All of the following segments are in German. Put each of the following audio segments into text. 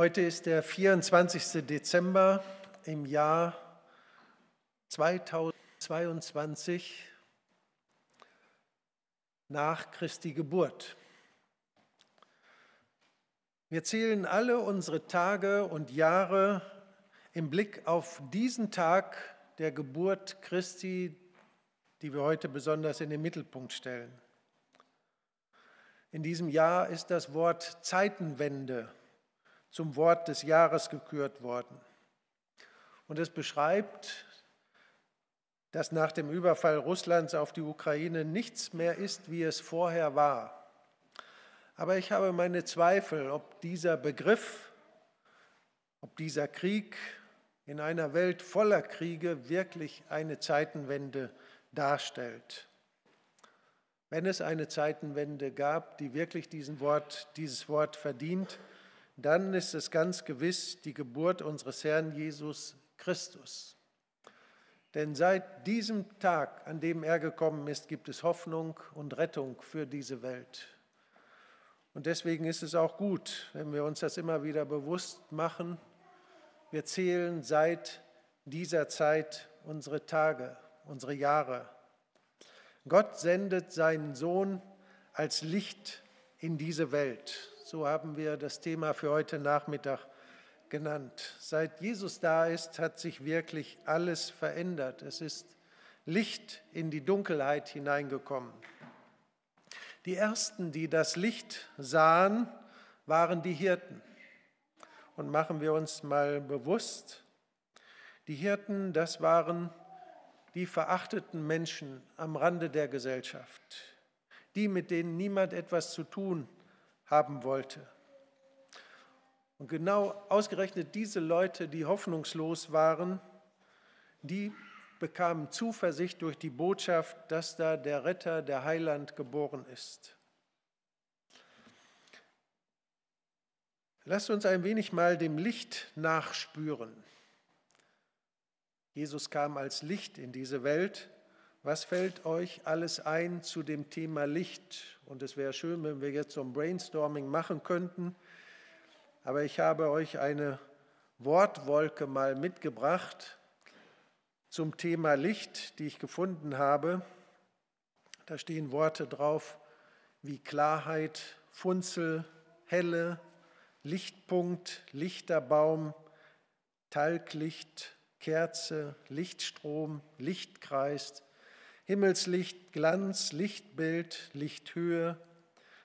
Heute ist der 24. Dezember im Jahr 2022 nach Christi Geburt. Wir zählen alle unsere Tage und Jahre im Blick auf diesen Tag der Geburt Christi, die wir heute besonders in den Mittelpunkt stellen. In diesem Jahr ist das Wort Zeitenwende zum Wort des Jahres gekürt worden. Und es beschreibt, dass nach dem Überfall Russlands auf die Ukraine nichts mehr ist, wie es vorher war. Aber ich habe meine Zweifel, ob dieser Begriff, ob dieser Krieg in einer Welt voller Kriege wirklich eine Zeitenwende darstellt. Wenn es eine Zeitenwende gab, die wirklich Wort, dieses Wort verdient, dann ist es ganz gewiss die Geburt unseres Herrn Jesus Christus. Denn seit diesem Tag, an dem er gekommen ist, gibt es Hoffnung und Rettung für diese Welt. Und deswegen ist es auch gut, wenn wir uns das immer wieder bewusst machen. Wir zählen seit dieser Zeit unsere Tage, unsere Jahre. Gott sendet seinen Sohn als Licht in diese Welt. So haben wir das Thema für heute Nachmittag genannt. Seit Jesus da ist, hat sich wirklich alles verändert. Es ist Licht in die Dunkelheit hineingekommen. Die ersten, die das Licht sahen, waren die Hirten. Und machen wir uns mal bewusst, die Hirten, das waren die verachteten Menschen am Rande der Gesellschaft, die, mit denen niemand etwas zu tun haben wollte. Und genau ausgerechnet diese Leute, die hoffnungslos waren, die bekamen Zuversicht durch die Botschaft, dass da der Retter, der Heiland geboren ist. Lasst uns ein wenig mal dem Licht nachspüren. Jesus kam als Licht in diese Welt. Was fällt euch alles ein zu dem Thema Licht? Und es wäre schön, wenn wir jetzt so ein Brainstorming machen könnten aber ich habe euch eine Wortwolke mal mitgebracht zum Thema Licht, die ich gefunden habe. Da stehen Worte drauf wie Klarheit, Funzel, Helle, Lichtpunkt, Lichterbaum, Talglicht, Kerze, Lichtstrom, Lichtkreis, Himmelslicht, Glanz, Lichtbild, Lichthöhe,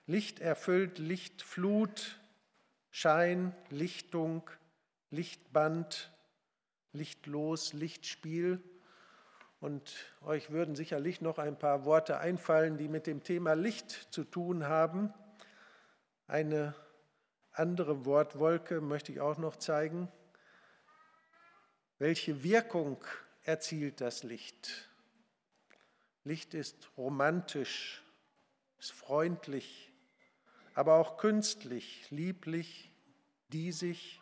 Licht erfüllt, Lichtflut, Schein, Lichtung, Lichtband, Lichtlos, Lichtspiel. Und euch würden sicherlich noch ein paar Worte einfallen, die mit dem Thema Licht zu tun haben. Eine andere Wortwolke möchte ich auch noch zeigen. Welche Wirkung erzielt das Licht? Licht ist romantisch, ist freundlich, aber auch künstlich, lieblich, diesig,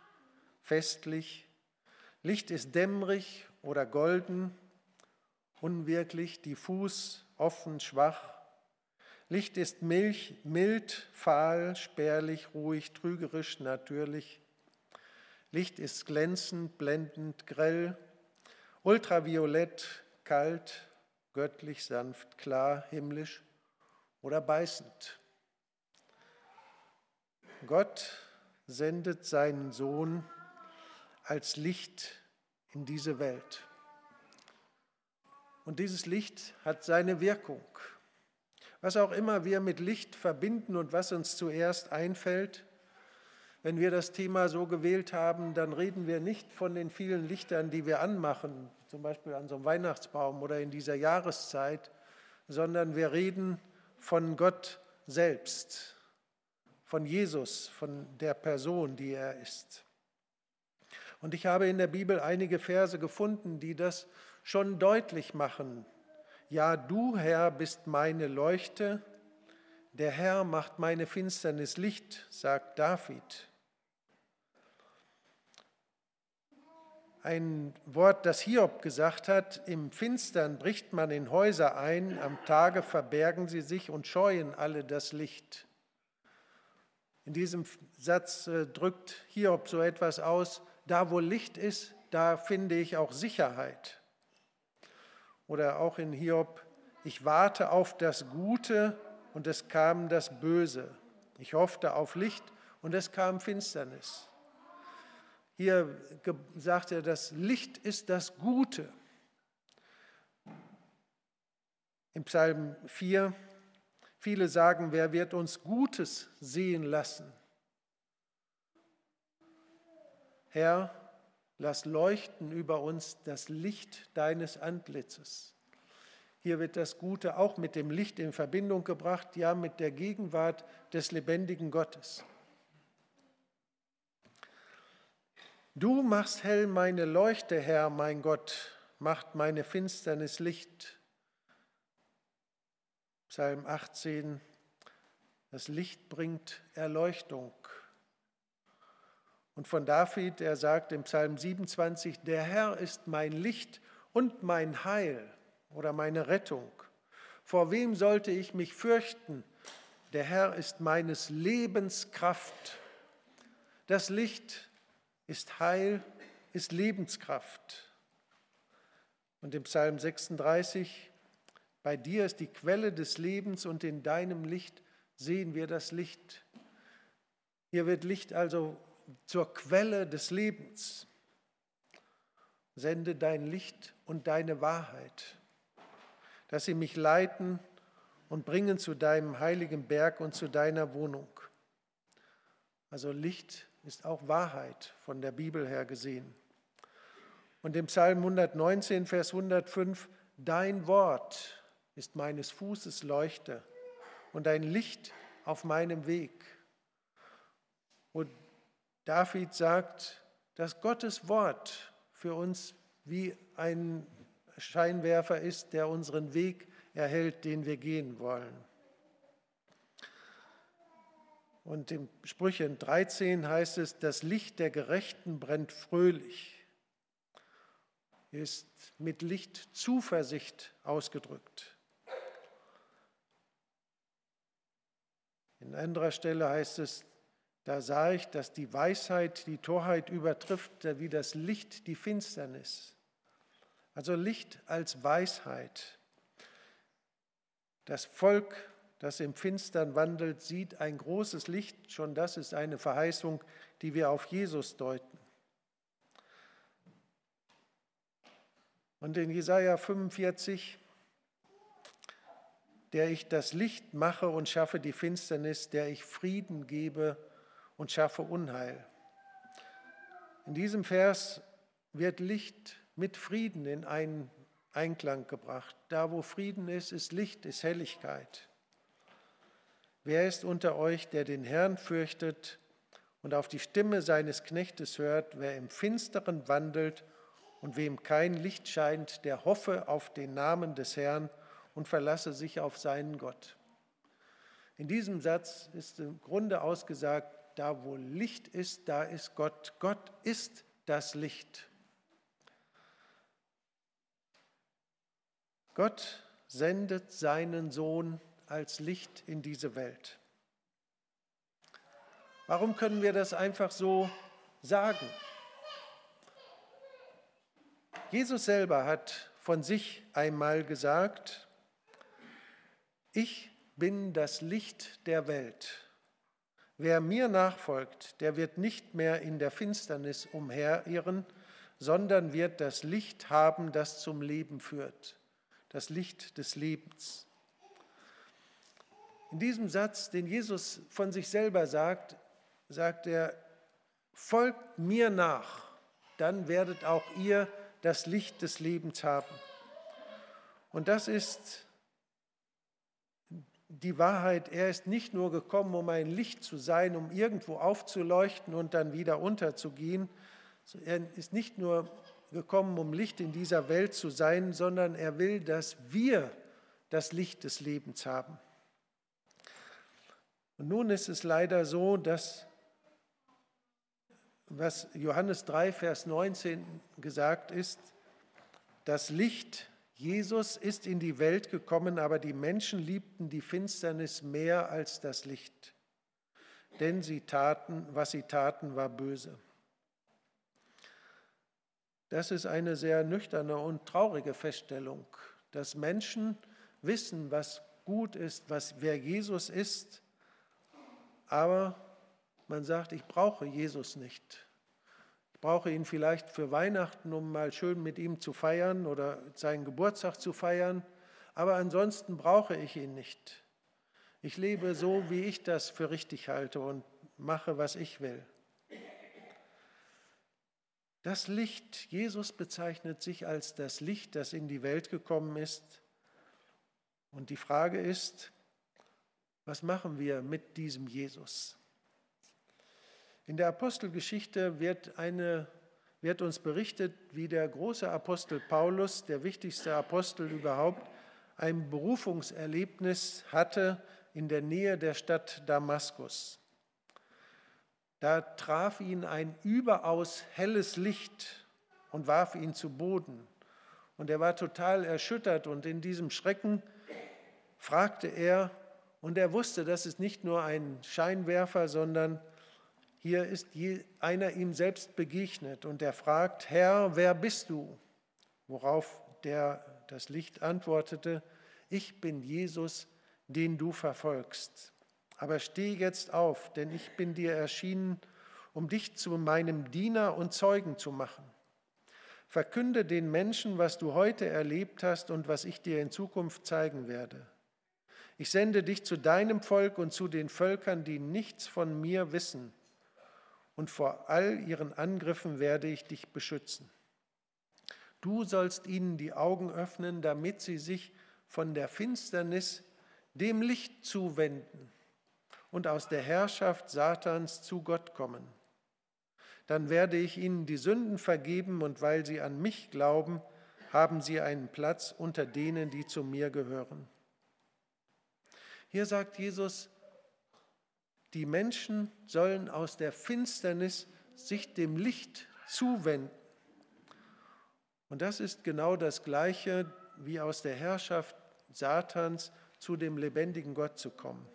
festlich. Licht ist dämmerig oder golden, unwirklich, diffus, offen, schwach. Licht ist milch, mild, fahl, spärlich, ruhig, trügerisch, natürlich. Licht ist glänzend, blendend, grell, ultraviolett, kalt, göttlich, sanft, klar, himmlisch oder beißend. Gott sendet seinen Sohn als Licht in diese Welt. Und dieses Licht hat seine Wirkung. Was auch immer wir mit Licht verbinden und was uns zuerst einfällt, wenn wir das Thema so gewählt haben, dann reden wir nicht von den vielen Lichtern, die wir anmachen, zum Beispiel an so einem Weihnachtsbaum oder in dieser Jahreszeit, sondern wir reden von Gott selbst von Jesus, von der Person, die er ist. Und ich habe in der Bibel einige Verse gefunden, die das schon deutlich machen. Ja, du Herr bist meine Leuchte, der Herr macht meine Finsternis Licht, sagt David. Ein Wort, das Hiob gesagt hat, im Finstern bricht man in Häuser ein, am Tage verbergen sie sich und scheuen alle das Licht. In diesem Satz äh, drückt Hiob so etwas aus, da wo Licht ist, da finde ich auch Sicherheit. Oder auch in Hiob, ich warte auf das Gute und es kam das Böse. Ich hoffte auf Licht und es kam Finsternis. Hier sagt er, das Licht ist das Gute. Im Psalm 4, viele sagen, wer wird uns Gutes sehen lassen? Herr, lass leuchten über uns das Licht deines Antlitzes. Hier wird das Gute auch mit dem Licht in Verbindung gebracht, ja mit der Gegenwart des lebendigen Gottes. Du machst hell meine Leuchte, Herr, mein Gott, macht meine Finsternis Licht. Psalm 18, das Licht bringt Erleuchtung. Und von David, er sagt im Psalm 27, der Herr ist mein Licht und mein Heil oder meine Rettung. Vor wem sollte ich mich fürchten? Der Herr ist meines Lebens Kraft. Das Licht ist Heil, ist Lebenskraft. Und im Psalm 36, bei dir ist die Quelle des Lebens und in deinem Licht sehen wir das Licht. Hier wird Licht also zur Quelle des Lebens. Sende dein Licht und deine Wahrheit, dass sie mich leiten und bringen zu deinem heiligen Berg und zu deiner Wohnung. Also Licht ist auch Wahrheit von der Bibel her gesehen. Und im Psalm 119, Vers 105, Dein Wort ist meines Fußes Leuchte und ein Licht auf meinem Weg. Und David sagt, dass Gottes Wort für uns wie ein Scheinwerfer ist, der unseren Weg erhält, den wir gehen wollen. Und im Sprüche 13 heißt es, das Licht der Gerechten brennt fröhlich. Hier ist mit Licht Zuversicht ausgedrückt. In anderer Stelle heißt es, da sah ich, dass die Weisheit die Torheit übertrifft, wie das Licht die Finsternis. Also Licht als Weisheit. Das Volk das im Finstern wandelt, sieht ein großes Licht. Schon das ist eine Verheißung, die wir auf Jesus deuten. Und in Jesaja 45, der ich das Licht mache und schaffe die Finsternis, der ich Frieden gebe und schaffe Unheil. In diesem Vers wird Licht mit Frieden in einen Einklang gebracht. Da, wo Frieden ist, ist Licht, ist Helligkeit. Wer ist unter euch, der den Herrn fürchtet und auf die Stimme seines Knechtes hört, wer im Finsteren wandelt und wem kein Licht scheint, der hoffe auf den Namen des Herrn und verlasse sich auf seinen Gott. In diesem Satz ist im Grunde ausgesagt, da wo Licht ist, da ist Gott. Gott ist das Licht. Gott sendet seinen Sohn als Licht in diese Welt. Warum können wir das einfach so sagen? Jesus selber hat von sich einmal gesagt, ich bin das Licht der Welt. Wer mir nachfolgt, der wird nicht mehr in der Finsternis umherirren, sondern wird das Licht haben, das zum Leben führt, das Licht des Lebens. In diesem Satz, den Jesus von sich selber sagt, sagt er, folgt mir nach, dann werdet auch ihr das Licht des Lebens haben. Und das ist die Wahrheit. Er ist nicht nur gekommen, um ein Licht zu sein, um irgendwo aufzuleuchten und dann wieder unterzugehen. Er ist nicht nur gekommen, um Licht in dieser Welt zu sein, sondern er will, dass wir das Licht des Lebens haben. Und nun ist es leider so, dass was Johannes 3, Vers 19 gesagt ist, das Licht Jesus ist in die Welt gekommen, aber die Menschen liebten die Finsternis mehr als das Licht. denn sie taten, was sie taten, war böse. Das ist eine sehr nüchterne und traurige Feststellung, dass Menschen wissen, was gut ist, was, wer Jesus ist, aber man sagt, ich brauche Jesus nicht. Ich brauche ihn vielleicht für Weihnachten, um mal schön mit ihm zu feiern oder seinen Geburtstag zu feiern, aber ansonsten brauche ich ihn nicht. Ich lebe so, wie ich das für richtig halte und mache, was ich will. Das Licht, Jesus bezeichnet sich als das Licht, das in die Welt gekommen ist. Und die Frage ist, was machen wir mit diesem Jesus? In der Apostelgeschichte wird, eine, wird uns berichtet, wie der große Apostel Paulus, der wichtigste Apostel überhaupt, ein Berufungserlebnis hatte in der Nähe der Stadt Damaskus. Da traf ihn ein überaus helles Licht und warf ihn zu Boden. Und er war total erschüttert und in diesem Schrecken fragte er, und er wusste, das ist nicht nur ein Scheinwerfer, sondern hier ist einer ihm selbst begegnet und er fragt, Herr, wer bist du? Worauf der, das Licht antwortete, ich bin Jesus, den du verfolgst. Aber steh jetzt auf, denn ich bin dir erschienen, um dich zu meinem Diener und Zeugen zu machen. Verkünde den Menschen, was du heute erlebt hast und was ich dir in Zukunft zeigen werde. Ich sende dich zu deinem Volk und zu den Völkern, die nichts von mir wissen und vor all ihren Angriffen werde ich dich beschützen. Du sollst ihnen die Augen öffnen, damit sie sich von der Finsternis dem Licht zuwenden und aus der Herrschaft Satans zu Gott kommen. Dann werde ich ihnen die Sünden vergeben und weil sie an mich glauben, haben sie einen Platz unter denen, die zu mir gehören. Hier sagt Jesus, die Menschen sollen aus der Finsternis sich dem Licht zuwenden. Und das ist genau das Gleiche, wie aus der Herrschaft Satans zu dem lebendigen Gott zu kommen.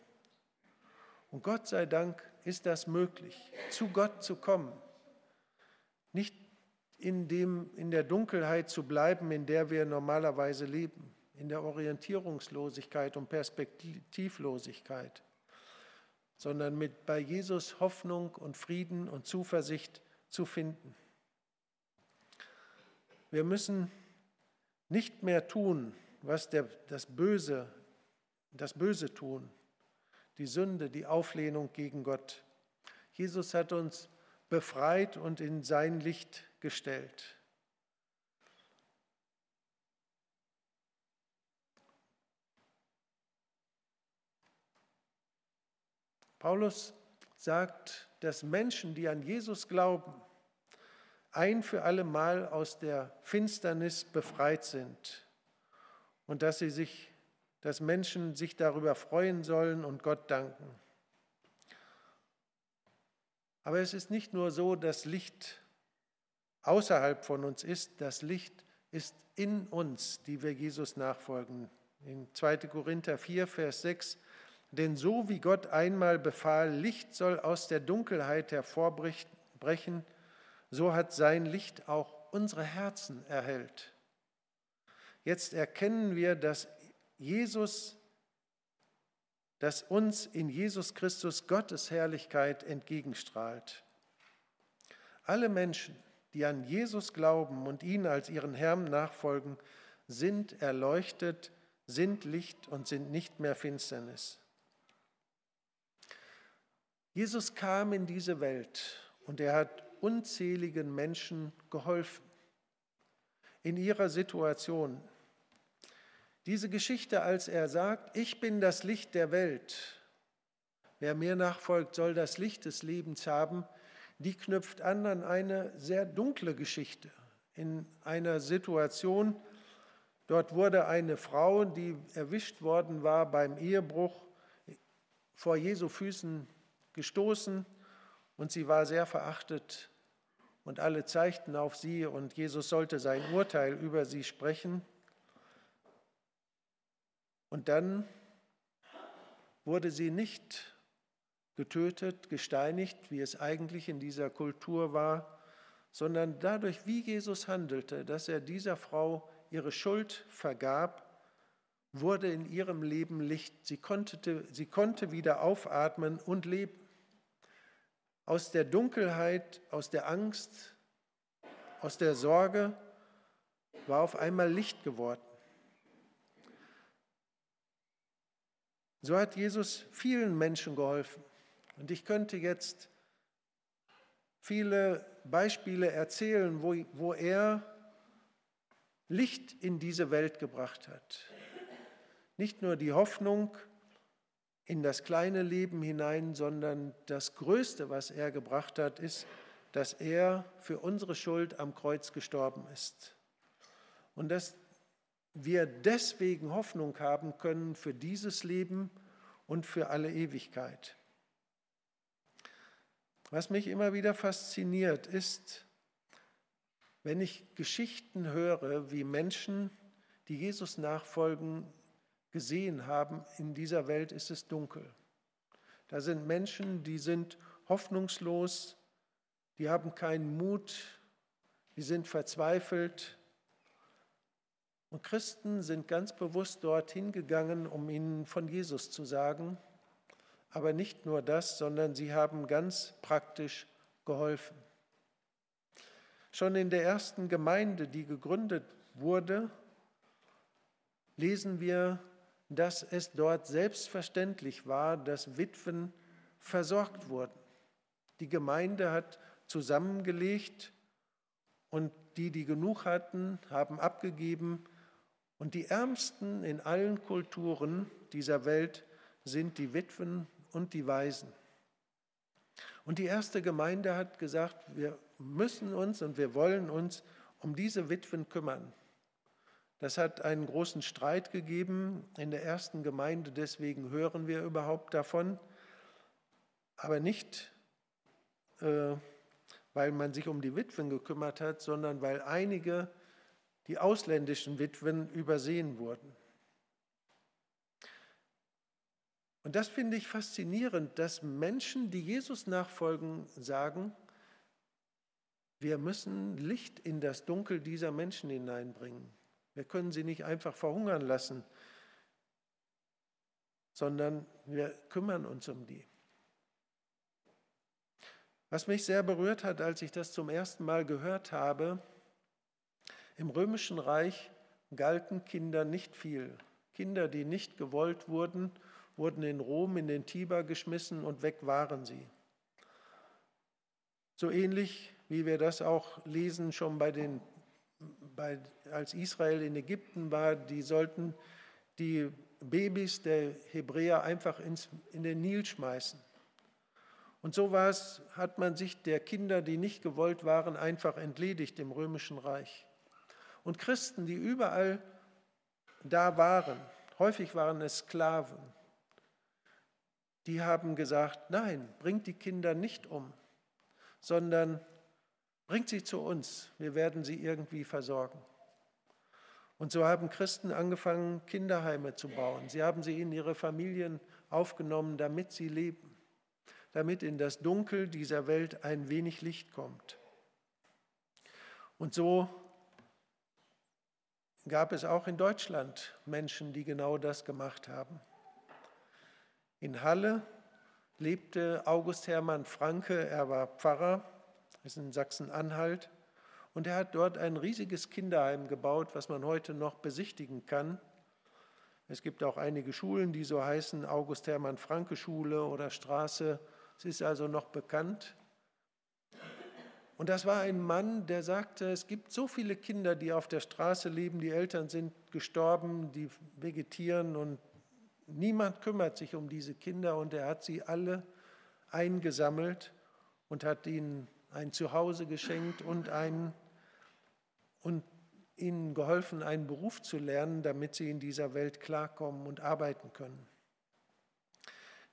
Und Gott sei Dank ist das möglich, zu Gott zu kommen. Nicht in, dem, in der Dunkelheit zu bleiben, in der wir normalerweise leben, in der Orientierungslosigkeit und Perspektivlosigkeit sondern mit bei Jesus Hoffnung und Frieden und Zuversicht zu finden. Wir müssen nicht mehr tun, was der, das Böse, das Böse tun, die Sünde, die Auflehnung gegen Gott. Jesus hat uns befreit und in sein Licht gestellt. Paulus sagt, dass Menschen, die an Jesus glauben, ein für alle Mal aus der Finsternis befreit sind und dass sie sich, dass Menschen sich darüber freuen sollen und Gott danken. Aber es ist nicht nur so, dass Licht außerhalb von uns ist, das Licht ist in uns, die wir Jesus nachfolgen. In 2. Korinther 4, Vers 6 denn so wie Gott einmal befahl, Licht soll aus der Dunkelheit hervorbrechen, so hat sein Licht auch unsere Herzen erhellt. Jetzt erkennen wir, dass Jesus, dass uns in Jesus Christus Gottes Herrlichkeit entgegenstrahlt. Alle Menschen, die an Jesus glauben und ihn als ihren Herrn nachfolgen, sind erleuchtet, sind Licht und sind nicht mehr Finsternis. Jesus kam in diese Welt und er hat unzähligen Menschen geholfen in ihrer Situation. Diese Geschichte, als er sagt, ich bin das Licht der Welt, wer mir nachfolgt, soll das Licht des Lebens haben, die knüpft an an eine sehr dunkle Geschichte. In einer Situation, dort wurde eine Frau, die erwischt worden war beim Ehebruch, vor Jesu Füßen gestoßen und sie war sehr verachtet und alle zeigten auf sie und Jesus sollte sein Urteil über sie sprechen. Und dann wurde sie nicht getötet, gesteinigt, wie es eigentlich in dieser Kultur war, sondern dadurch, wie Jesus handelte, dass er dieser Frau ihre Schuld vergab, wurde in ihrem Leben Licht. Sie konnte, sie konnte wieder aufatmen und leben. Aus der Dunkelheit, aus der Angst, aus der Sorge war auf einmal Licht geworden. So hat Jesus vielen Menschen geholfen. Und ich könnte jetzt viele Beispiele erzählen, wo, wo er Licht in diese Welt gebracht hat. Nicht nur die Hoffnung in das kleine Leben hinein, sondern das Größte, was er gebracht hat, ist, dass er für unsere Schuld am Kreuz gestorben ist. Und dass wir deswegen Hoffnung haben können für dieses Leben und für alle Ewigkeit. Was mich immer wieder fasziniert, ist, wenn ich Geschichten höre, wie Menschen, die Jesus nachfolgen, gesehen haben, in dieser Welt ist es dunkel. Da sind Menschen, die sind hoffnungslos, die haben keinen Mut, die sind verzweifelt. Und Christen sind ganz bewusst dorthin gegangen, um ihnen von Jesus zu sagen. Aber nicht nur das, sondern sie haben ganz praktisch geholfen. Schon in der ersten Gemeinde, die gegründet wurde, lesen wir, dass es dort selbstverständlich war, dass Witwen versorgt wurden. Die Gemeinde hat zusammengelegt und die, die genug hatten, haben abgegeben. Und die Ärmsten in allen Kulturen dieser Welt sind die Witwen und die Waisen. Und die erste Gemeinde hat gesagt, wir müssen uns und wir wollen uns um diese Witwen kümmern. Das hat einen großen Streit gegeben in der ersten Gemeinde, deswegen hören wir überhaupt davon, aber nicht, äh, weil man sich um die Witwen gekümmert hat, sondern weil einige, die ausländischen Witwen, übersehen wurden. Und das finde ich faszinierend, dass Menschen, die Jesus nachfolgen, sagen, wir müssen Licht in das Dunkel dieser Menschen hineinbringen. Wir können sie nicht einfach verhungern lassen, sondern wir kümmern uns um die. Was mich sehr berührt hat, als ich das zum ersten Mal gehört habe, im römischen Reich galten Kinder nicht viel. Kinder, die nicht gewollt wurden, wurden in Rom in den Tiber geschmissen und weg waren sie. So ähnlich wie wir das auch lesen schon bei den bei, als Israel in Ägypten war, die sollten die Babys der Hebräer einfach ins, in den Nil schmeißen. Und so war es, hat man sich der Kinder, die nicht gewollt waren, einfach entledigt im römischen Reich. Und Christen, die überall da waren, häufig waren es Sklaven, die haben gesagt, nein, bringt die Kinder nicht um, sondern Bringt sie zu uns, wir werden sie irgendwie versorgen. Und so haben Christen angefangen, Kinderheime zu bauen. Sie haben sie in ihre Familien aufgenommen, damit sie leben, damit in das Dunkel dieser Welt ein wenig Licht kommt. Und so gab es auch in Deutschland Menschen, die genau das gemacht haben. In Halle lebte August Hermann Franke, er war Pfarrer ist in Sachsen-Anhalt. Und er hat dort ein riesiges Kinderheim gebaut, was man heute noch besichtigen kann. Es gibt auch einige Schulen, die so heißen, August Hermann Franke Schule oder Straße. Es ist also noch bekannt. Und das war ein Mann, der sagte, es gibt so viele Kinder, die auf der Straße leben, die Eltern sind gestorben, die vegetieren und niemand kümmert sich um diese Kinder und er hat sie alle eingesammelt und hat ihnen ein Zuhause geschenkt und, ein, und ihnen geholfen, einen Beruf zu lernen, damit sie in dieser Welt klarkommen und arbeiten können.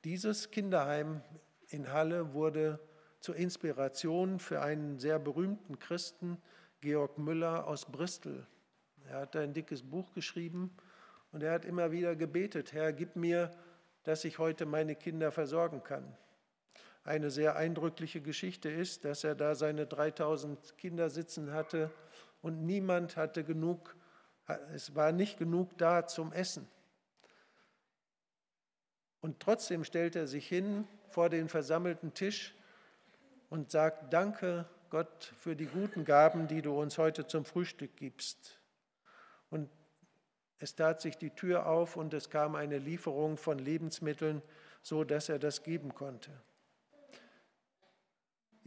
Dieses Kinderheim in Halle wurde zur Inspiration für einen sehr berühmten Christen, Georg Müller aus Bristol. Er hat ein dickes Buch geschrieben und er hat immer wieder gebetet, Herr, gib mir, dass ich heute meine Kinder versorgen kann. Eine sehr eindrückliche Geschichte ist, dass er da seine 3000 Kinder sitzen hatte und niemand hatte genug, es war nicht genug da zum Essen. Und trotzdem stellt er sich hin vor den versammelten Tisch und sagt, danke Gott für die guten Gaben, die du uns heute zum Frühstück gibst. Und es tat sich die Tür auf und es kam eine Lieferung von Lebensmitteln, so dass er das geben konnte.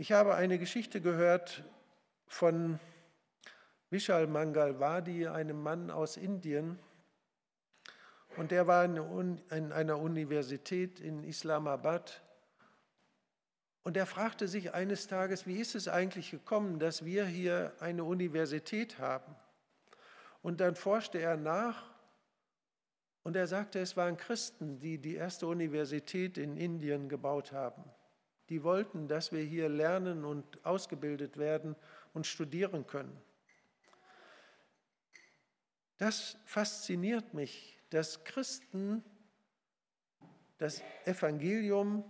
Ich habe eine Geschichte gehört von Vishal Mangalwadi, einem Mann aus Indien, und der war in einer Universität in Islamabad. Und er fragte sich eines Tages, wie ist es eigentlich gekommen, dass wir hier eine Universität haben? Und dann forschte er nach und er sagte, es waren Christen, die die erste Universität in Indien gebaut haben. Die wollten, dass wir hier lernen und ausgebildet werden und studieren können. Das fasziniert mich dass Christen das Evangelium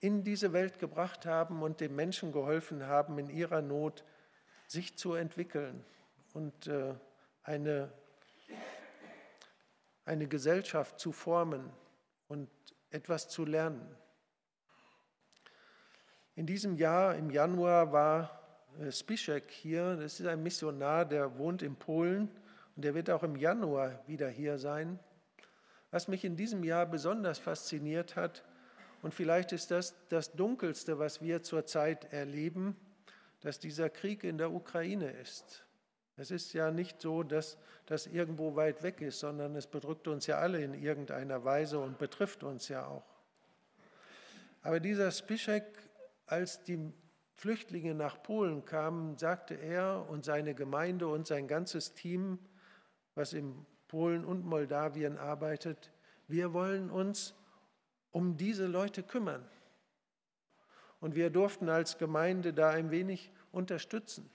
in diese Welt gebracht haben und den Menschen geholfen haben, in ihrer Not sich zu entwickeln und äh, eine, eine Gesellschaft zu formen und etwas zu lernen. In diesem Jahr, im Januar, war äh, Spiszek hier. Das ist ein Missionar, der wohnt in Polen und er wird auch im Januar wieder hier sein. Was mich in diesem Jahr besonders fasziniert hat, und vielleicht ist das das Dunkelste, was wir zurzeit erleben, dass dieser Krieg in der Ukraine ist. Es ist ja nicht so, dass das irgendwo weit weg ist, sondern es bedrückt uns ja alle in irgendeiner Weise und betrifft uns ja auch. Aber dieser Spischek, als die Flüchtlinge nach Polen kamen, sagte er und seine Gemeinde und sein ganzes Team, was in Polen und Moldawien arbeitet. Wir wollen uns um diese Leute kümmern. Und wir durften als Gemeinde da ein wenig unterstützen,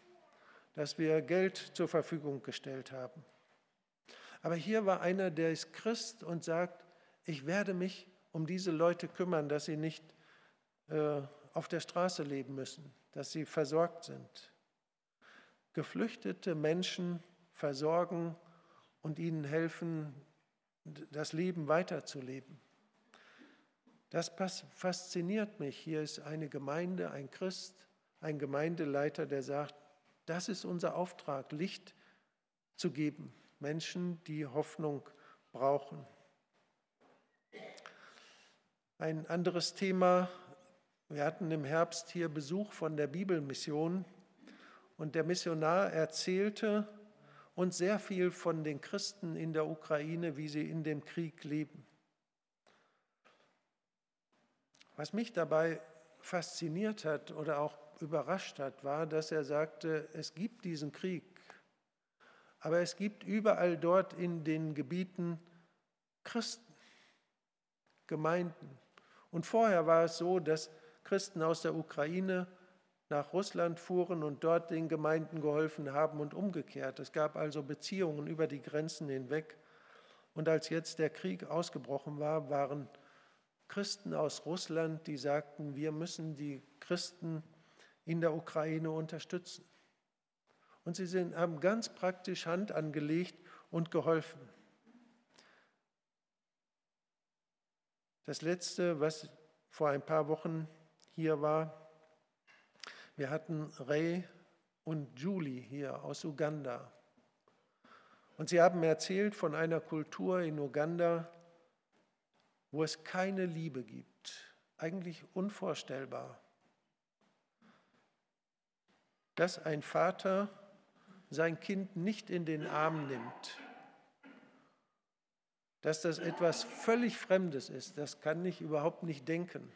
dass wir Geld zur Verfügung gestellt haben. Aber hier war einer, der ist Christ und sagt, ich werde mich um diese Leute kümmern, dass sie nicht äh, auf der Straße leben müssen, dass sie versorgt sind. Geflüchtete Menschen versorgen und ihnen helfen, das Leben weiterzuleben. Das fasziniert mich. Hier ist eine Gemeinde, ein Christ, ein Gemeindeleiter, der sagt, das ist unser Auftrag, Licht zu geben, Menschen, die Hoffnung brauchen. Ein anderes Thema, wir hatten im Herbst hier Besuch von der Bibelmission und der Missionar erzählte, und sehr viel von den Christen in der Ukraine, wie sie in dem Krieg leben. Was mich dabei fasziniert hat oder auch überrascht hat, war, dass er sagte, es gibt diesen Krieg, aber es gibt überall dort in den Gebieten Christen, Gemeinden. Und vorher war es so, dass Christen aus der Ukraine nach Russland fuhren und dort den Gemeinden geholfen haben und umgekehrt. Es gab also Beziehungen über die Grenzen hinweg. Und als jetzt der Krieg ausgebrochen war, waren Christen aus Russland, die sagten, wir müssen die Christen in der Ukraine unterstützen. Und sie sind, haben ganz praktisch Hand angelegt und geholfen. Das Letzte, was vor ein paar Wochen hier war, wir hatten Ray und Julie hier aus Uganda. Und sie haben erzählt von einer Kultur in Uganda, wo es keine Liebe gibt. Eigentlich unvorstellbar. Dass ein Vater sein Kind nicht in den Arm nimmt. Dass das etwas völlig Fremdes ist, das kann ich überhaupt nicht denken.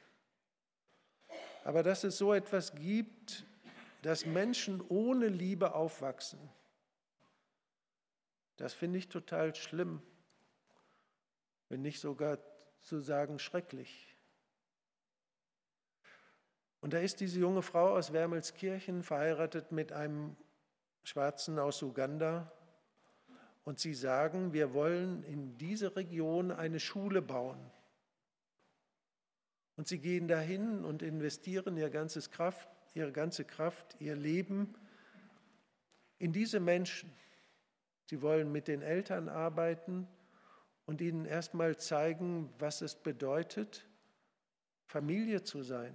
Aber dass es so etwas gibt, dass Menschen ohne Liebe aufwachsen, das finde ich total schlimm, wenn nicht sogar zu sagen schrecklich. Und da ist diese junge Frau aus Wermelskirchen verheiratet mit einem Schwarzen aus Uganda. Und sie sagen, wir wollen in diese Region eine Schule bauen. Und sie gehen dahin und investieren ihr ganzes Kraft, ihre ganze Kraft, ihr Leben in diese Menschen. Sie wollen mit den Eltern arbeiten und ihnen erstmal zeigen, was es bedeutet, Familie zu sein,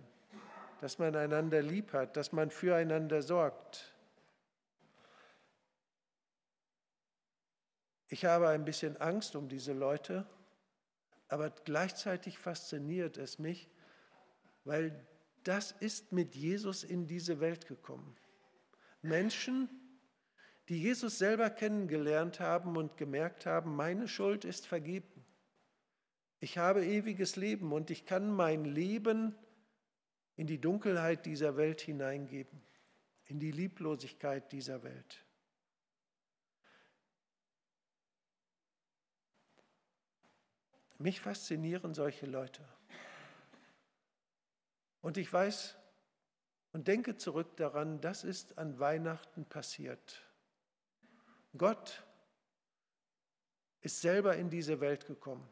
dass man einander lieb hat, dass man füreinander sorgt. Ich habe ein bisschen Angst um diese Leute, aber gleichzeitig fasziniert es mich, weil das ist mit Jesus in diese Welt gekommen. Menschen, die Jesus selber kennengelernt haben und gemerkt haben, meine Schuld ist vergeben. Ich habe ewiges Leben und ich kann mein Leben in die Dunkelheit dieser Welt hineingeben, in die Lieblosigkeit dieser Welt. Mich faszinieren solche Leute. Und ich weiß und denke zurück daran, das ist an Weihnachten passiert. Gott ist selber in diese Welt gekommen.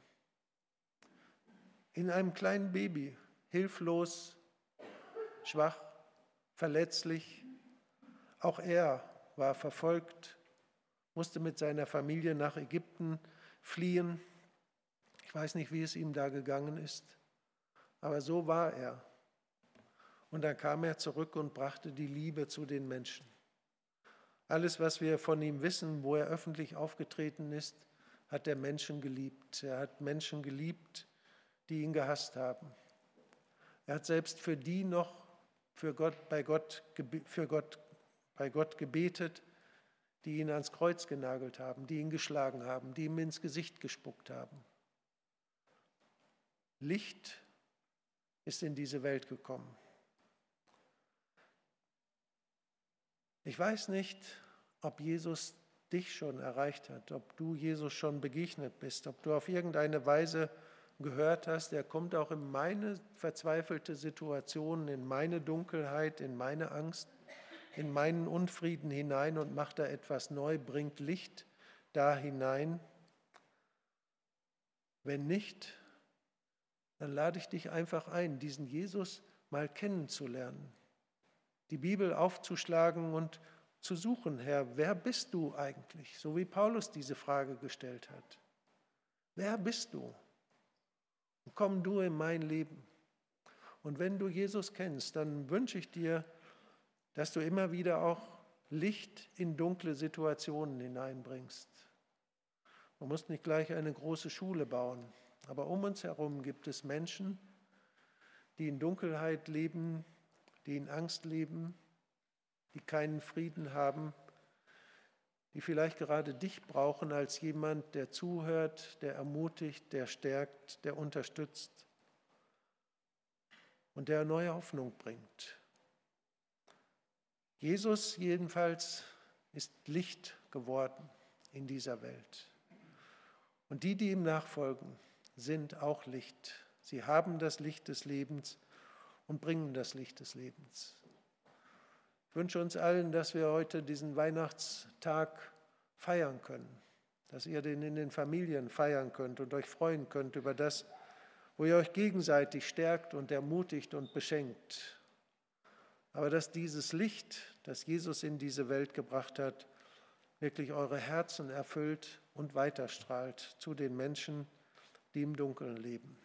In einem kleinen Baby, hilflos, schwach, verletzlich. Auch er war verfolgt, musste mit seiner Familie nach Ägypten fliehen. Ich weiß nicht, wie es ihm da gegangen ist, aber so war er. Und dann kam er zurück und brachte die Liebe zu den Menschen. Alles, was wir von ihm wissen, wo er öffentlich aufgetreten ist, hat er Menschen geliebt. Er hat Menschen geliebt, die ihn gehasst haben. Er hat selbst für die noch für Gott, bei, Gott, für Gott, bei Gott gebetet, die ihn ans Kreuz genagelt haben, die ihn geschlagen haben, die ihm ins Gesicht gespuckt haben. Licht ist in diese Welt gekommen. Ich weiß nicht, ob Jesus dich schon erreicht hat, ob du Jesus schon begegnet bist, ob du auf irgendeine Weise gehört hast, er kommt auch in meine verzweifelte Situation, in meine Dunkelheit, in meine Angst, in meinen Unfrieden hinein und macht da etwas neu, bringt Licht da hinein. Wenn nicht, dann lade ich dich einfach ein, diesen Jesus mal kennenzulernen die Bibel aufzuschlagen und zu suchen, Herr, wer bist du eigentlich? So wie Paulus diese Frage gestellt hat. Wer bist du? Komm du in mein Leben. Und wenn du Jesus kennst, dann wünsche ich dir, dass du immer wieder auch Licht in dunkle Situationen hineinbringst. Man muss nicht gleich eine große Schule bauen, aber um uns herum gibt es Menschen, die in Dunkelheit leben, die in Angst leben, die keinen Frieden haben, die vielleicht gerade dich brauchen als jemand, der zuhört, der ermutigt, der stärkt, der unterstützt und der neue Hoffnung bringt. Jesus jedenfalls ist Licht geworden in dieser Welt. Und die, die ihm nachfolgen, sind auch Licht. Sie haben das Licht des Lebens und bringen das Licht des Lebens. Ich wünsche uns allen, dass wir heute diesen Weihnachtstag feiern können, dass ihr den in den Familien feiern könnt und euch freuen könnt über das, wo ihr euch gegenseitig stärkt und ermutigt und beschenkt. Aber dass dieses Licht, das Jesus in diese Welt gebracht hat, wirklich eure Herzen erfüllt und weiterstrahlt zu den Menschen, die im Dunkeln leben.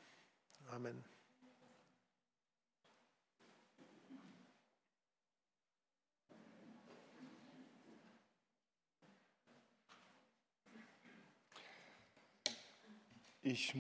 Amen. Ich